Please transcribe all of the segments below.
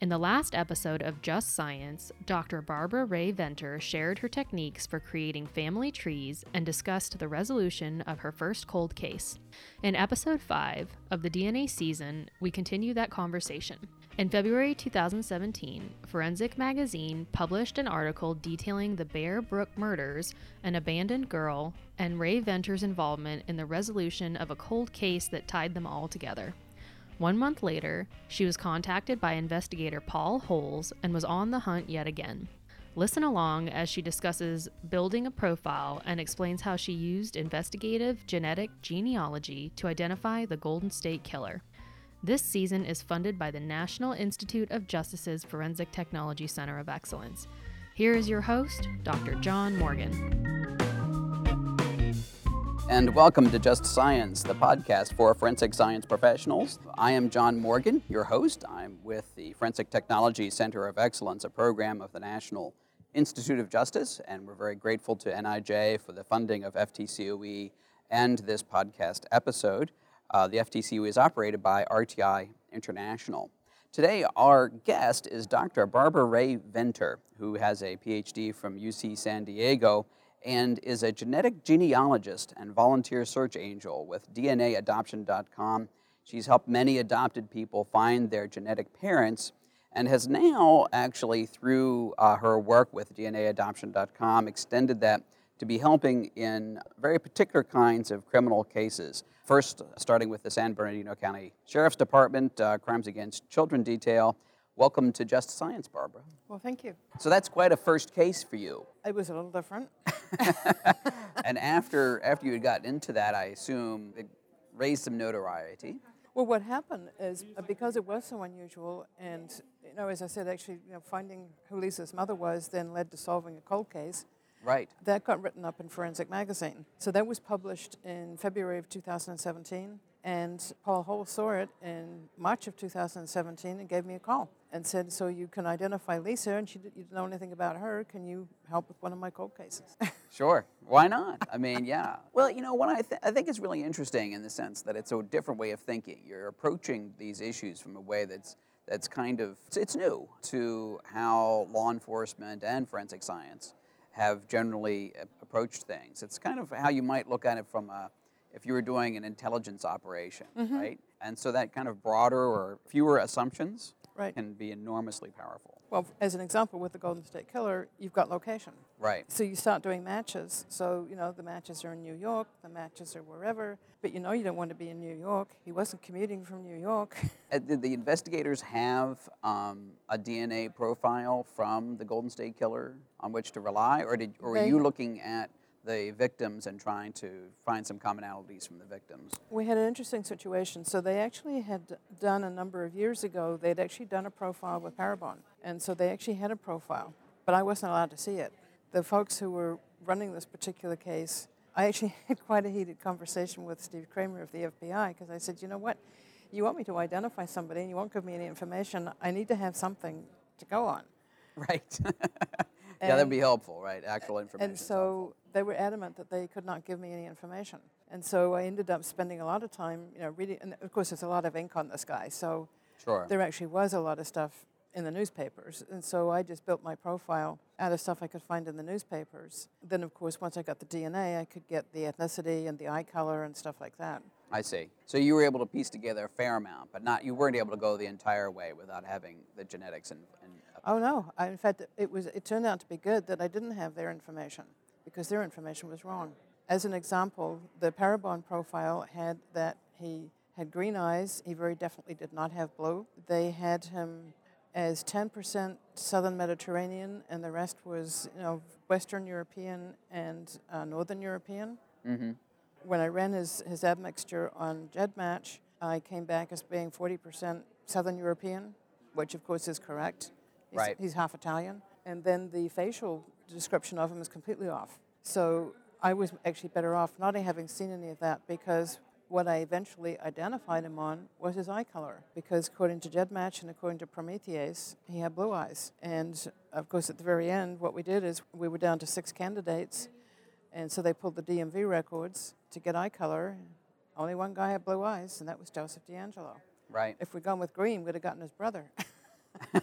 In the last episode of Just Science, Dr. Barbara Rae-Venter shared her techniques for creating family trees and discussed the resolution of her first cold case. In episode 5 of the DNA season, we continue that conversation. In February 2017, Forensic Magazine published an article detailing the Bear Brook murders, an abandoned girl, and Rae-Venter's involvement in the resolution of a cold case that tied them all together. One month later, she was contacted by investigator Paul Holes and was on the hunt yet again. Listen along as she discusses building a profile and explains how she used investigative genetic genealogy to identify the Golden State Killer. This season is funded by the National Institute of Justice's Forensic Technology Center of Excellence. Here is your host, Dr. John Morgan. And welcome to Just Science, the podcast for forensic science professionals. I am John Morgan, your host. I'm with the Forensic Technology Center of Excellence, a program of the National Institute of Justice, and we're very grateful to NIJ for the funding of FTCOE and this podcast episode. Uh, the FTCOE is operated by RTI International. Today, our guest is Dr. Barbara Rae-Venter, who has a PhD from UC San Diego and is a genetic genealogist and volunteer search angel with DNAadoption.com. She's helped many adopted people find their genetic parents and has now, actually, through uh, her work with DNAadoption.com, extended that to be helping in very particular kinds of criminal cases. First, starting with the San Bernardino County Sheriff's Department, uh, Crimes Against Children Detail. Welcome to Just Science, Barbara. Well, thank you. So that's quite a first case for you. It was a little different. and after after you had gotten into that, I assume it raised some notoriety. Well, what happened is uh, because it was so unusual, and you know, as I said, actually, you know, finding who Lisa's mother was then led to solving a cold case. Right. That got written up in Forensic Magazine. So that was published in February of 2017, and Paul Hole saw it in March of 2017 and gave me a call and said, "So you can identify Lisa, and she did, you didn't know anything about her. Can you help with one of my cold cases?" Sure. Why not? I mean, yeah. Well, you know, what I, th- I think is really interesting in the sense that it's a different way of thinking. You're approaching these issues from a way that's that's kind of it's, it's new to how law enforcement and forensic science have generally approached things. It's kind of how you might look at it from a if you were doing an intelligence operation, right? And so that kind of broader or fewer assumptions Right. can be enormously powerful. well, as an example, with the Golden State Killer, you've got location. Right. So you start doing matches. So, you know, the matches are in New York, the matches are wherever, but you know you don't want to be in New York. He wasn't commuting from New York. Uh, the investigators have um, a DNA profile from the Golden State Killer on which to rely, or did, or were They- you looking at the victims and trying to find some commonalities from the victims? We had an interesting situation. So they actually had done a number of years ago, they'd actually done a profile with Parabon. And so they actually had a profile, but I wasn't allowed to see it. The folks who were running this particular case, I actually had quite a heated conversation with Steve Kramer of the FBI because I said, you know what? You want me to identify somebody and you won't give me any information. I need to have something to go on. Right. yeah, that'd be helpful, right? Actual information. And so they were adamant that they could not give me any information. And so I ended up spending a lot of time, you know, reading. And of course, there's a lot of ink on this guy. So Sure. there actually was a lot of stuff in the newspapers. And so I just built my profile out of stuff I could find in the newspapers. Then, of course, once I got the DNA, I could get the ethnicity and the eye color and stuff like that. I see. So you were able to piece together a fair amount, but not you weren't able to go the entire way without having the genetics and. and Oh no! I, in fact, it was. It turned out to be good that I didn't have their information because their information was wrong. As an example, the Parabon profile had that he had green eyes. He very definitely did not have blue. They had him as 10% Southern Mediterranean, and the rest was, you know, Western European and uh, Northern European. mm-hmm. When I ran his, his admixture on GEDmatch, I came back as being 40% Southern European, which of course is correct. He's, Right. He's half Italian. And then the facial description of him is completely off. So I was actually better off not having seen any of that because what I eventually identified him on was his eye color. Because according to GEDmatch and according to Promethease, he had blue eyes. And of course, at the very end, what we did is we were down to six candidates. And so they pulled the DMV records to get eye color. Only one guy had blue eyes, and that was Joseph D'Angelo. Right. If we'd gone with green, we'd have gotten his brother.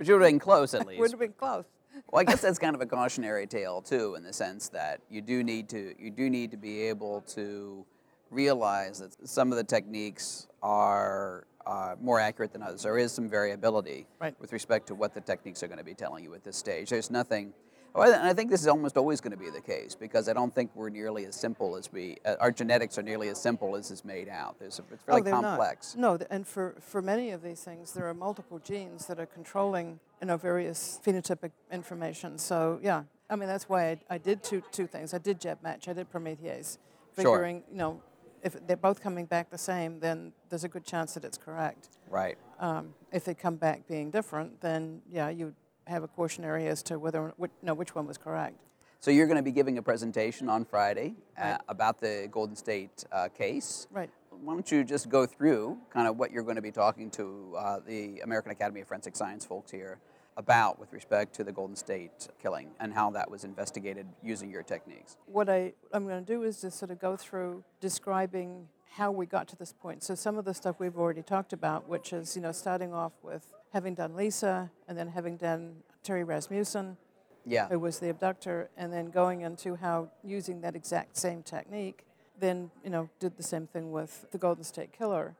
But you would have been close at least. would have been close. Well, I guess that's kind of a cautionary tale too, in the sense that you do need to you do need to be able to realize that some of the techniques are uh, more accurate than others. There is some variability Right. with respect to what the techniques are going to be telling you at this stage. There's nothing. Well, and I think this is almost always going to be the case because I don't think we're nearly as simple as we. Uh, our genetics are nearly as simple as is made out. There's a, it's really oh, complex. Not. No, and for, for many of these things, there are multiple genes that are controlling you know, various phenotypic information. So, yeah, I mean, that's why I, I did two, two things. I did GEDmatch, I did Promethease, Sure. figuring, you know, if they're both coming back the same, then there's a good chance that it's correct. Right. Um, if they come back being different, then, yeah, you have a cautionary as to whether, which, no, which one was correct. So you're going to be giving a presentation on Friday uh, Right. about the Golden State uh, case. Right. Why don't you just go through kind of what you're going to be talking to uh, the American Academy of Forensic Science folks here about with respect to the Golden State killing and how that was investigated using your techniques. what I, I'm going to do is just sort of go through describing how we got to this point. So some of the stuff we've already talked about, which is, you know, starting off with having done Lisa and then having done Terry Rasmussen, Yeah. who was the abductor, and then going into how using that exact same technique, then, you know, did the same thing with the Golden State Killer.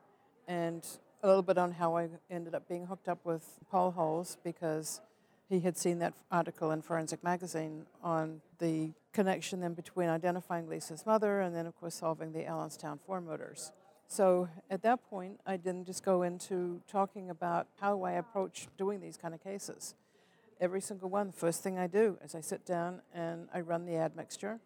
And a little bit on how I ended up being hooked up with Paul Holes because he had seen that article in Forensic Magazine on the connection then between identifying Lisa's mother and then, of course, solving the Allenstown four murders. So at that point, I didn't just go into talking about how I approach doing these kind of cases. Every single one, the first thing I do is I sit down and I run the admixture.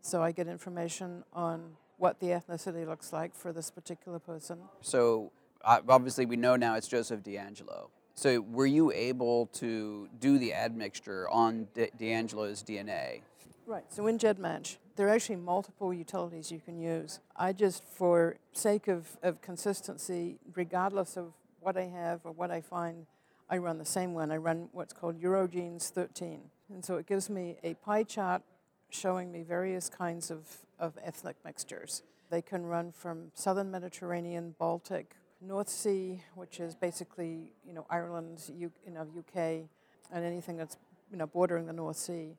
So I get information on what the ethnicity looks like for this particular person. So uh, obviously we know now it's Joseph D'Angelo. So were you able to do the admixture on D- D'Angelo's DNA? Right. So in GEDmatch, there are actually multiple utilities you can use. I just, for sake of, of consistency, regardless of what I have or what I find, I run the same one. I run what's called Eurogenes 13. And so it gives me a pie chart showing me various kinds of, of ethnic mixtures. They can run from southern Mediterranean, Baltic, North Sea, which is basically you know Ireland, U, you know UK, and anything that's you know bordering the North Sea.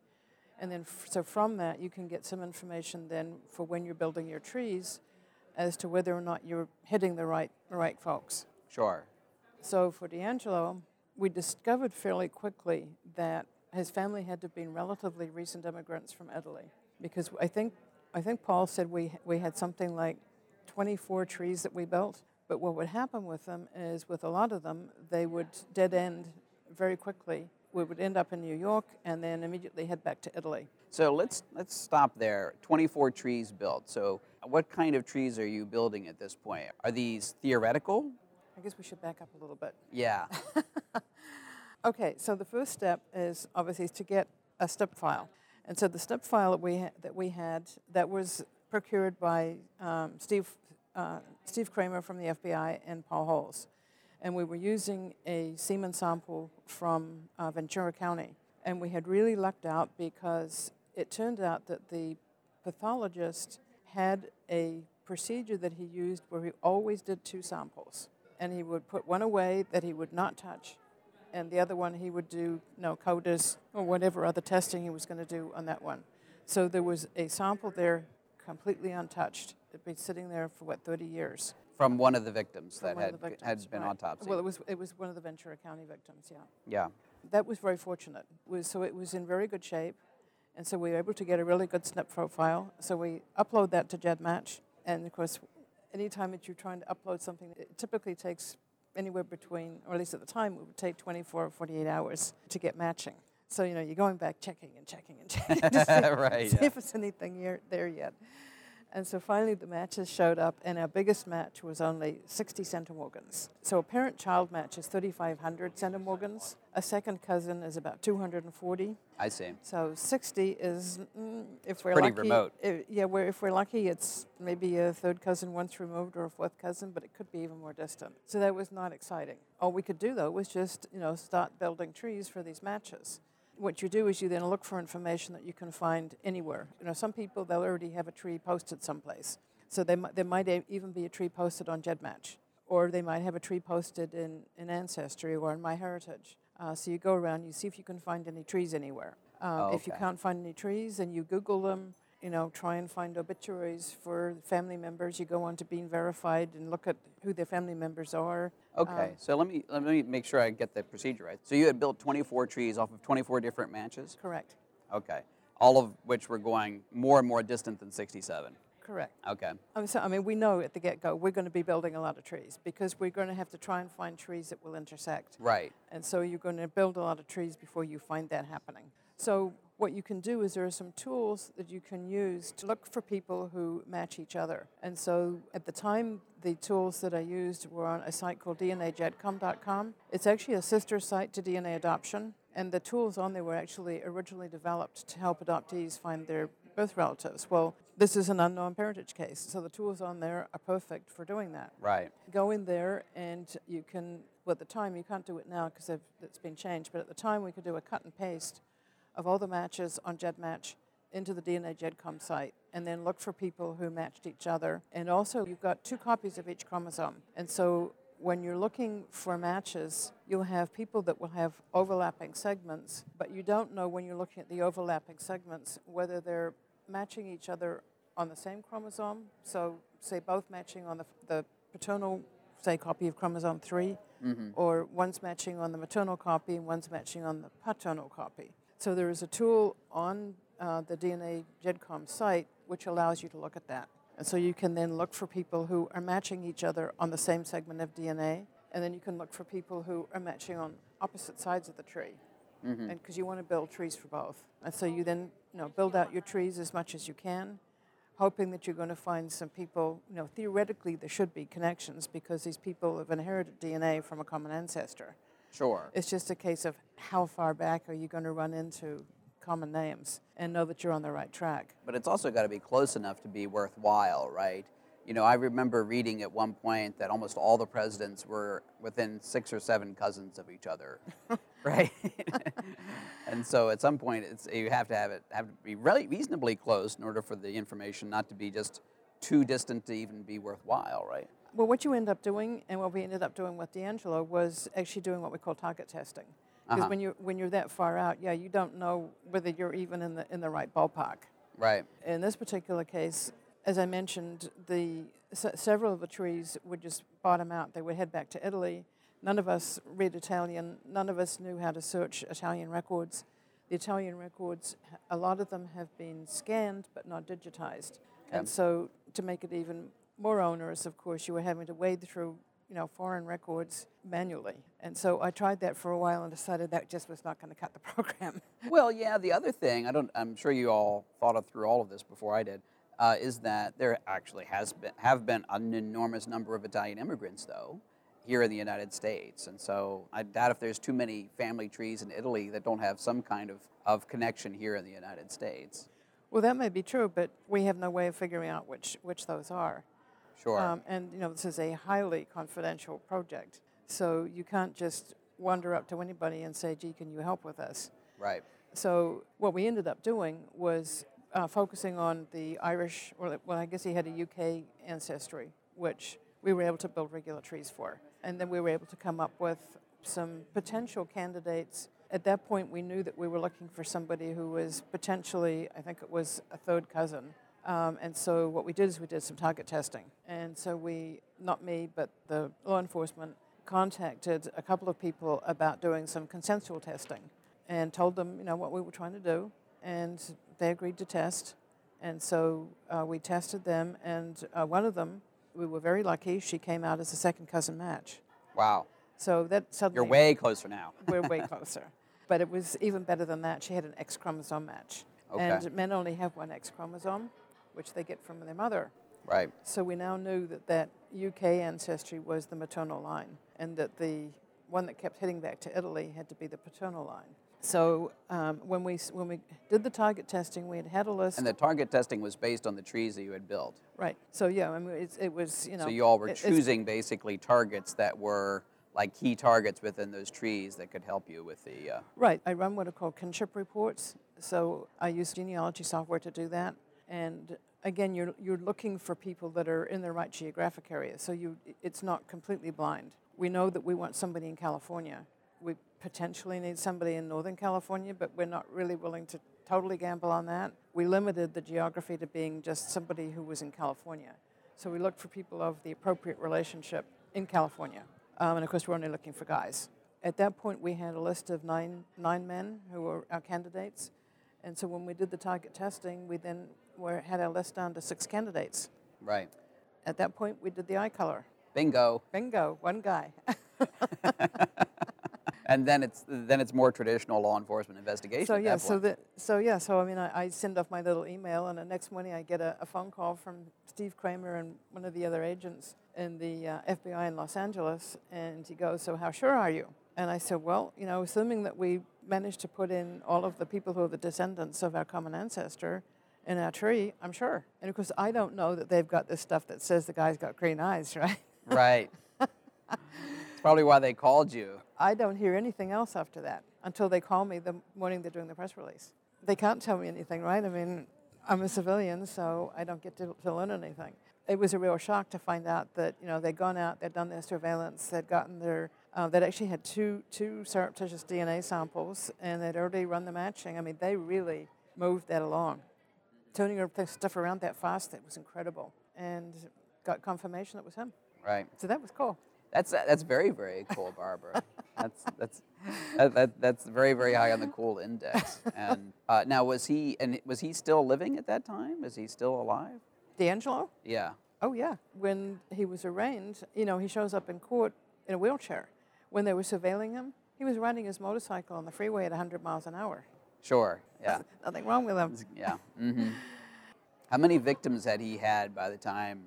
And then, f- so from that, you can get some information then for when you're building your trees as to whether or not you're hitting the right, the right folks. Sure. So for D'Angelo, we discovered fairly quickly that his family had to have been relatively recent immigrants from Italy. Because I think, I think Paul said we, we had something like 24 trees that we built. But what would happen with them is, with a lot of them, they would dead end very quickly. We would end up in New York and then immediately head back to Italy. So let's let's stop there. 24 trees built. So what kind of trees are you building at this point? Are these theoretical? I guess we should back up a little bit. Yeah. Okay, so the first step is obviously to get a SNP file. And so the SNP file that we, ha- that we had that was procured by um, Steve, uh, Steve Kramer from the FBI and Paul Holes. And we were using a semen sample from uh, Ventura County. And we had really lucked out because it turned out that the pathologist had a procedure that he used where he always did two samples. And he would put one away that he would not touch and the other one he would do you know, CODIS or whatever other testing he was going to do on that one. So there was a sample there completely untouched. It'd been sitting there for what 30 years. From one of the victims from that had victims, had been right. autopsied. Well, it was it was one of the Ventura County victims. Yeah, yeah. that was very fortunate. It was so it was in very good shape, and so we were able to get a really good SNP profile. So we upload that to GEDmatch, and of course, anytime that you're trying to upload something, it typically takes anywhere between, or at least at the time, it would take 24 or 48 hours to get matching. So, you know, you're going back checking and checking and checking to see, Right, see yeah. if there's anything here, there yet. And so finally the matches showed up, and our biggest match was only 60 centimorgans. So a parent child match is 3,500 centimorgans. A second cousin is about 240. I see. So 60 is, mm, if we're Pretty lucky, remote. i- yeah, we're, if we're lucky, it's maybe a third cousin once removed or a fourth cousin, but it could be even more distant. So that was not exciting. All we could do though was just, you know, start building trees for these matches. What you do is you then look for information that you can find anywhere. You know, some people they'll already have a tree posted someplace, so they there might even be a tree posted on GEDmatch, or they might have a tree posted in, in Ancestry or in MyHeritage. Uh, so you go around, you see if you can find any trees anywhere. Uh, Oh, If you can't find any trees, then you Google them. You know, try and find obituaries for family members. You go on to BeenVerified and look at who their family members are. Okay, um, so let me let me make sure I get the procedure right. So you had built 24 trees off of 24 different matches. Correct. Okay, all of which were going more and more distant than 67. Correct. Okay, I mean, so, I mean, we know at the get-go we're going to be building a lot of trees because we're going to have to try and find trees that will intersect. right. And so you're going to build a lot of trees before you find that happening. So what you can do is there are some tools that you can use to look for people who match each other. And so at the time, the tools that I used were on a site called DNAGedcom.com. It's actually a sister site to DNA Adoption. And the tools on there were actually originally developed to help adoptees find their birth relatives. Well, this is an unknown parentage case, so the tools on there are perfect for doing that Right. go in there and you can, well, at the time, you can't do it now because it's been changed, but at the time we could do a cut and paste of all the matches on GEDmatch into the DNA GEDCOM site and then look for people who matched each other. And also, you've got two copies of each chromosome. And so when you're looking for matches, you'll have people that will have overlapping segments, but you don't know when you're looking at the overlapping segments whether they're matching each other on the same chromosome. So, say both matching on the, the paternal, say, copy of chromosome 3, mm-hmm. or one's matching on the maternal copy and one's matching on the paternal copy. So, there is a tool on uh, the DNA GEDCOM site which allows you to look at that. And so you can then look for people who are matching each other on the same segment of DNA, and then you can look for people who are matching on opposite sides of the tree. And because you want to build trees for both. And so you then you know, build out your trees as much as you can, hoping that you're going to find some people, you know, theoretically there should be connections because these people have inherited DNA from a common ancestor. Sure. It's just a case of how far back are you going to run into common names and know that you're on the right track. But it's also got to be close enough to be worthwhile, right? You know, I remember reading at one point that almost all the presidents were within six or seven cousins of each other, right? and so at some point, it's you have to have it have to be really reasonably close in order for the information not to be just too distant to even be worthwhile, right? Well, what you end up doing, and what we ended up doing with D'Angelo, was actually doing what we call target testing. Because Uh-huh. when you're when you're that far out, yeah, you don't know whether you're even in the in the right ballpark. Right. In this particular case, as I mentioned, the se- several of the trees would just bottom out. They would head back to Italy. None of us read Italian. None of us knew how to search Italian records. The Italian records, a lot of them have been scanned but not digitized. And so, to make it even more onerous, of course, you were having to wade through, you know, foreign records manually. And so I tried that for a while and decided that just was not going to cut the program. Well, yeah. The other thing, I don't. I'm sure you all thought through all of this before I did, uh, is that there actually has been have been an enormous number of Italian immigrants, though, here in the United States, and so I doubt if there's too many family trees in Italy that don't have some kind of of connection here in the United States. Well, that may be true, but we have no way of figuring out which, which those are. Sure. Um, and, you know, this is a highly confidential project. So you can't just wander up to anybody and say, gee, can you help with this? right. So what we ended up doing was uh, focusing on the Irish, or well, I guess he had a UK ancestry, which we were able to build regular trees for. And then we were able to come up with some potential candidates. At that point, we knew that we were looking for somebody who was potentially, I think it was a third cousin. Um, and so what we did is we did some target testing. And so we, not me, but the law enforcement, contacted a couple of people about doing some consensual testing and told them, you know, what we were trying to do, and they agreed to test. And so uh, we tested them, and uh, one of them, we were very lucky. She came out as a second cousin match. Wow. So that suddenly You're way closer now. we're way closer. But it was even better than that. She had an X chromosome match, Okay. and men only have one X chromosome. which they get from their mother. Right. So we now knew that that UK ancestry was the maternal line, and that the one that kept heading back to Italy had to be the paternal line. So um, when we when we did the target testing, we had had a list. And the target testing was based on the trees that you had built. right. So yeah, I mean, it's, it was you know. So you all were it- choosing basically targets that were like key targets within those trees that could help you with the. Uh, Right. I run what are called kinship reports. So I use genealogy software to do that. And again, you're, you're looking for people that are in the right geographic area. So you, it's not completely blind. We know that we want somebody in California. We potentially need somebody in Northern California, but we're not really willing to totally gamble on that. We limited the geography to being just somebody who was in California. So we looked for people of the appropriate relationship in California. Um, and of course, we're only looking for guys. At that point, we had a list of nine, nine men who were our candidates. And so when we did the target testing, we then were, had our list down to six candidates. right. At that point, we did the eye color. Bingo. Bingo, one guy. And then it's then it's more traditional law enforcement investigation. so yeah, so that so yeah, so I mean, I, I send off my little email, and the next morning I get a, a phone call from Steve Kramer and one of the other agents in the uh, FBI in Los Angeles, and he goes, "So how sure are you?" And I said, "Well, you know, assuming that we managed to put in all of the people who are the descendants of our common ancestor." In our tree, I'm sure. And of course, I don't know that they've got this stuff that says the guy's got green eyes, right? right. probably why they called you. I don't hear anything else after that until they call me the morning they're doing the press release. They can't tell me anything, right? I mean, I'm a civilian, so I don't get to, to learn anything. It was a real shock to find out that you know they'd gone out, they'd done their surveillance, they'd gotten their, uh, they'd actually had two two surreptitious DNA samples, and they'd already run the matching. I mean, they really moved that along. Turning her stuff around that fast, it was incredible, and got confirmation it was him. Right. So that was cool. That's that's very very cool, Barbara. that's that's that, that, that's very very high on the cool index. And uh, now was he and was he still living at that time? Is he still alive? D'Angelo? Yeah. Oh, yeah. When he was arraigned, you know, he shows up in court in a wheelchair. When they were surveilling him, he was riding his motorcycle on the freeway at 100 miles an hour. Sure. Yeah. Nothing wrong with him. Yeah. hmm How many victims had he had by the time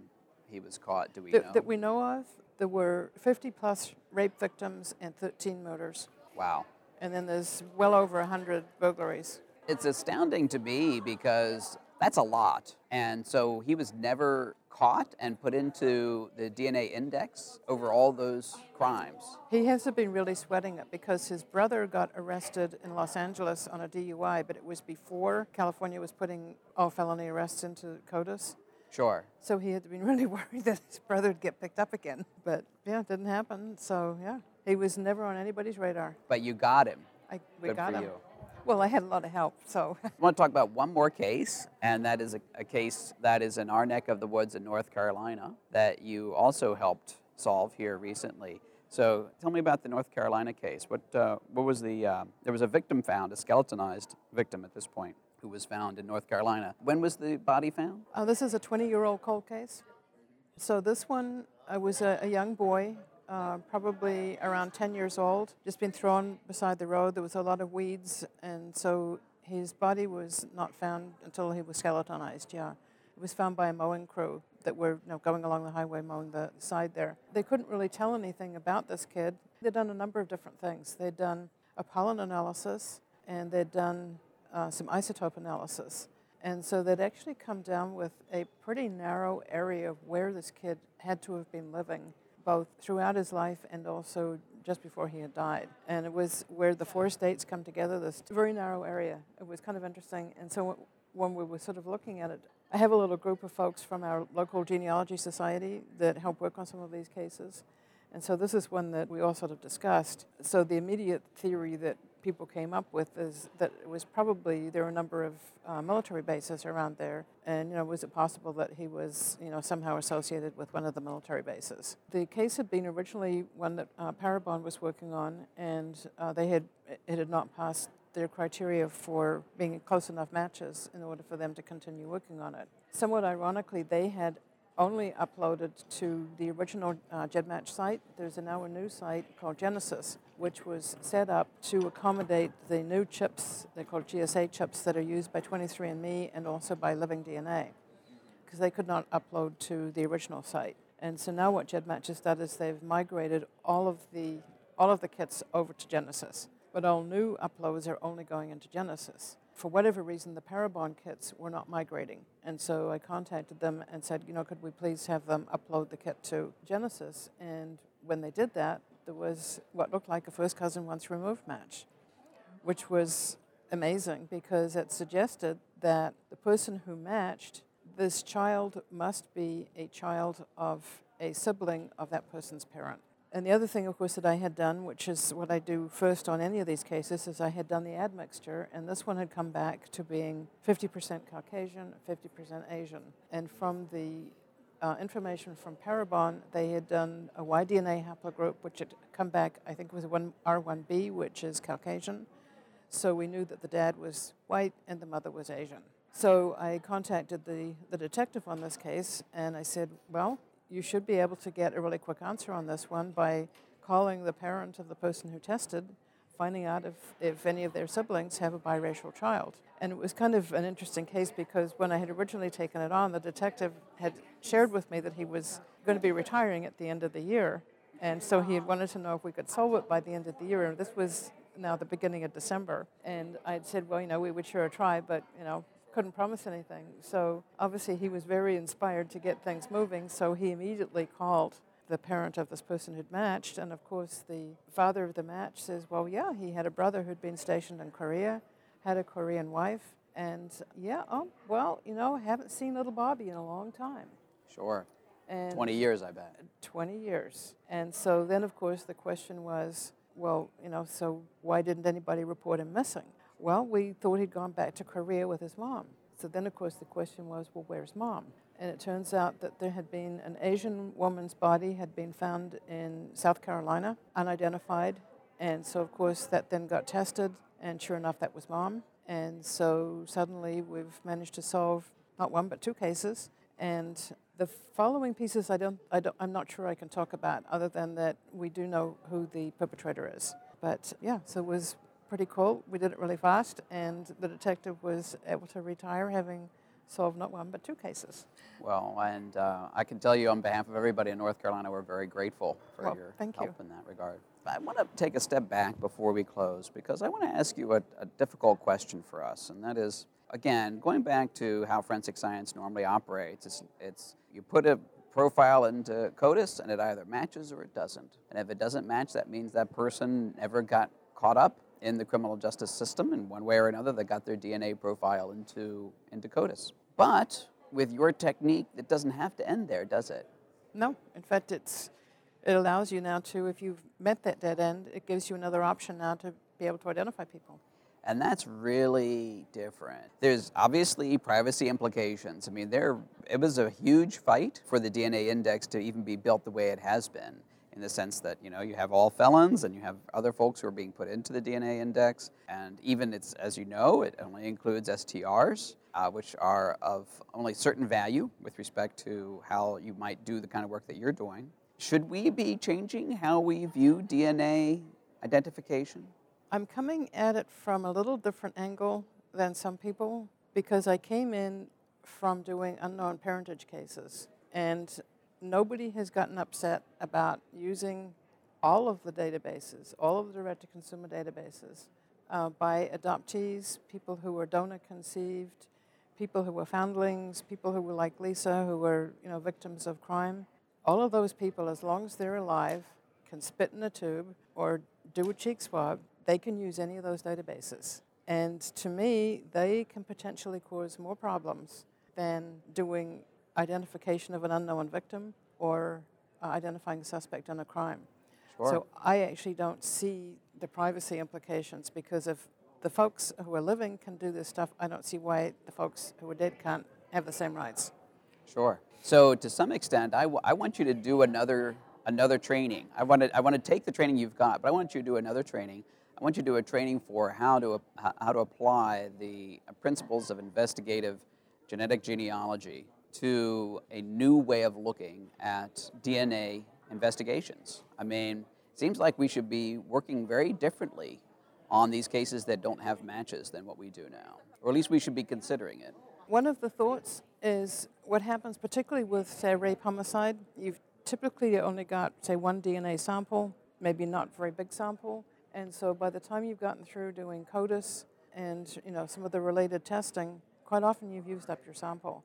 he was caught? Do we That, know? that we know of, there were 50 plus rape victims and 13 murders. wow. And then there's well over 100 burglaries. It's astounding to me because that's a lot. And so he was never caught and put into the DNA index over all those crimes. He hasn't been really sweating it because his brother got arrested in Los Angeles on a DUI, but it was before California was putting all felony arrests into CODIS. Sure. So he had been really worried that his brother would get picked up again. But yeah, it didn't happen. So yeah, he was never on anybody's radar. But you got him. I, we Good got him. you. Well, I had a lot of help. So I want to talk about one more case, and that is a, a case that is in our neck of the woods in North Carolina that you also helped solve here recently. So tell me about the North Carolina case. What, uh, what was the, uh, there was a victim found, a skeletonized victim at this point, who was found in North Carolina. When was the body found? uh, this is a 20-year-old cold case. So this one uh, was a, a young boy, uh, probably around 10 years old, just been thrown beside the road. There was a lot of weeds, and so his body was not found until he was skeletonized. Yeah, it was found by a mowing crew that were you know, going along the highway mowing the side there. They couldn't really tell anything about this kid. They'd done a number of different things. They'd done a pollen analysis, and they'd done uh, some isotope analysis. And so they'd actually come down with a pretty narrow area of where this kid had to have been living, both throughout his life and also just before he had died. And it was where the four states come together, this very narrow area. It was kind of interesting. And so when we were sort of looking at it, I have a little group of folks from our local genealogy society that help work on some of these cases. And so this is one that we all sort of discussed. So the immediate theory that people came up with is that it was probably there were a number of uh, military bases around there, and you know was it possible that he was you know somehow associated with one of the military bases? The case had been originally one that uh, Parabon was working on, and uh, they had it had not passed their criteria for being close enough matches in order for them to continue working on it. Somewhat ironically, they had only uploaded to the original uh, GEDmatch site. There's now a new site called Genesis, which was set up to accommodate the new chips, they're called GSA chips, that are used by 23andMe and also by Living DNA. because they could not upload to the original site. And so now what GEDmatch has done is they've migrated all of the all of the kits over to Genesis, but all new uploads are only going into Genesis. For whatever reason, the Parabon kits were not migrating, and so I contacted them and said, you know, could we please have them upload the kit to Genesis? And when they did that, there was what looked like a first cousin once removed match, which was amazing because it suggested that the person who matched this child must be a child of a sibling of that person's parent. And the other thing, of course, that I had done, which is what I do first on any of these cases, is I had done the admixture, and this one had come back to being 50% Caucasian, 50% Asian. And from the uh, information from Parabon, they had done a Y-DNA haplogroup, which had come back, I think it was one R1b, which is Caucasian. So we knew that the dad was white and the mother was Asian. So I contacted the, the detective on this case, and I said, well, you should be able to get a really quick answer on this one by calling the parent of the person who tested, finding out if, if any of their siblings have a biracial child. And it was kind of an interesting case because when I had originally taken it on, the detective had shared with me that he was going to be retiring at the end of the year. And so he had wanted to know if we could solve it by the end of the year. And this was now the beginning of December. And I'd said, well, you know, we would sure try, but, you know, couldn't promise anything. So obviously he was very inspired to get things moving, so he immediately called the parent of this person who'd matched. And of course, the father of the match says, Well, yeah, he had a brother who'd been stationed in Korea, had a Korean wife, and yeah, oh, well, you know, haven't seen little Bobby in a long time. Sure. And 20 years, I bet. 20 years. And so then, of course, the question was, well, you know, so why didn't anybody report him missing? Well, we thought he'd gone back to Korea with his mom. So then, of course, the question was, well, where's mom? And it turns out that there had been an Asian woman's body had been found in South Carolina, unidentified. And so, of course, that then got tested, and sure enough, that was mom. And so suddenly we've managed to solve not one but two cases. And the following pieces I don't, I don't, I'm not sure I can talk about, other than that we do know who the perpetrator is. But yeah, so it was pretty cool. We did it really fast, and the detective was able to retire having solved not one but two cases. Well, and uh, I can tell you on behalf of everybody in North Carolina, we're very grateful for Well, your thank help you. in that regard. I want to take a step back before we close because I want to ask you a, a difficult question for us, and that is, again, going back to how forensic science normally operates. It's, it's you put a profile into CODIS, and it either matches or it doesn't. And if it doesn't match, that means that person never got caught up in the criminal justice system in one way or another. They got their DNA profile into into CODIS. But with your technique, it doesn't have to end there, does it? No, in fact, it's it allows you now to, if you've met that dead end, it gives you another option now to be able to identify people. And that's really different. There's obviously privacy implications. I mean, there it was a huge fight for the DNA index to even be built the way it has been, in the sense that you know you have all felons and you have other folks who are being put into the DNA index, and even it's as you know, it only includes STRs, uh, which are of only certain value with respect to how you might do the kind of work that you're doing. Should we be changing how we view DNA identification? I'm coming at it from a little different angle than some people because I came in from doing unknown parentage cases, and nobody has gotten upset about using all of the databases, all of the direct to consumer databases, uh, by adoptees, people who were donor conceived, people who were foundlings, people who were like Lisa, who were you know victims of crime. All of those people, as long as they're alive, can spit in a tube or do a cheek swab. They can use any of those databases. And to me, they can potentially cause more problems than doing identification of an unknown victim or uh, identifying a suspect in a crime. Sure. So I actually don't see the privacy implications because if the folks who are living can do this stuff, I don't see why the folks who are dead can't have the same rights. Sure. So to some extent, I, w- I want you to do another another training. I want to I want to take the training you've got, but I want you to do another training. I want you to do a training for how to how to apply the principles of investigative genetic genealogy to a new way of looking at DNA investigations. I mean, it seems like we should be working very differently on these cases that don't have matches than what we do now, or at least we should be considering it. One of the thoughts is what happens, particularly with, say, rape homicide, you've typically only got, say, one DNA sample, maybe not very big sample. And so by the time you've gotten through doing CODIS and you know some of the related testing, quite often you've used up your sample.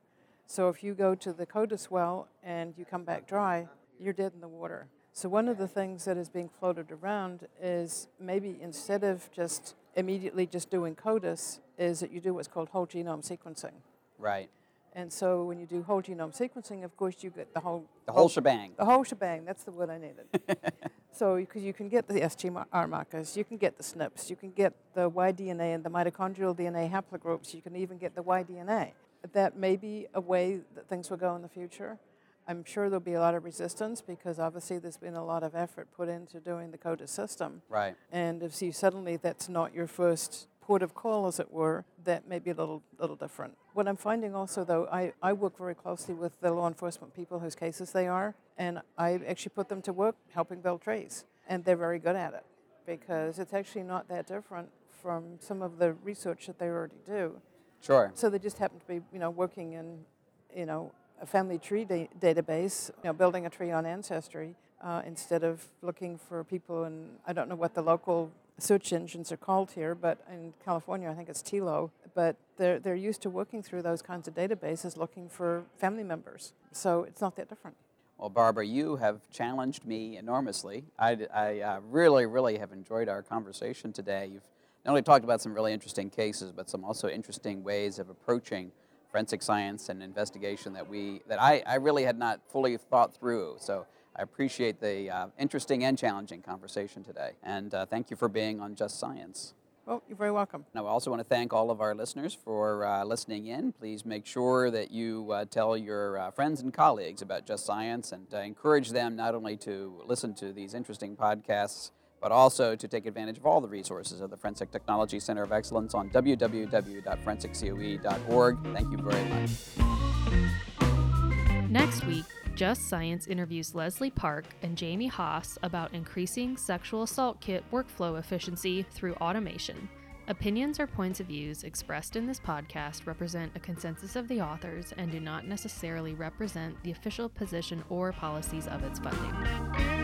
So if you go to the CODIS well and you come back dry, you're dead in the water. So one of the things that is being floated around is maybe instead of just immediately just doing CODIS, is that you do what's called whole genome sequencing. Right. And so when you do whole genome sequencing, of course, you get the whole The whole shebang. the whole shebang. That's the word I needed. so because you can get the STR markers, you can get the SNPs, you can get the Y-DNA and the mitochondrial DNA haplogroups. You can even get the Y-DNA. That may be a way that things will go in the future. I'm sure there'll be a lot of resistance because obviously there's been a lot of effort put into doing the CODIS system. Right. And if you suddenly that's not your first port of call, as it were, that may be a little little different. What I'm finding also, though, I, I work very closely with the law enforcement people whose cases they are, and I actually put them to work helping build trees, and they're very good at it because it's actually not that different from some of the research that they already do. Sure. So they just happen to be, you know, working in, you know, a family tree da- database, you know, building a tree on Ancestry uh, instead of looking for people in, I don't know what the local search engines are called here, but in California, I think it's TILO. But they're, they're used to working through those kinds of databases looking for family members. So it's not that different. Well, Barbara, you have challenged me enormously. I, I uh, really, really have enjoyed our conversation today. You've not only talked about some really interesting cases, but some also interesting ways of approaching forensic science and investigation that we that I, I really had not fully thought through. So I appreciate the uh, interesting and challenging conversation today. And uh, thank you for being on Just Science. Well, you're very welcome. Now, I also want to thank all of our listeners for uh, listening in. Please make sure that you uh, tell your uh, friends and colleagues about Just Science and uh, encourage them not only to listen to these interesting podcasts, but also to take advantage of all the resources of the Forensic Technology Center of Excellence on www.forensiccoe.org. Thank you very much. Next week, Just Science interviews Leslie Park and Jamie Haas about increasing sexual assault kit workflow efficiency through automation. Opinions or points of views expressed in this podcast represent a consensus of the authors and do not necessarily represent the official position or policies of its funding.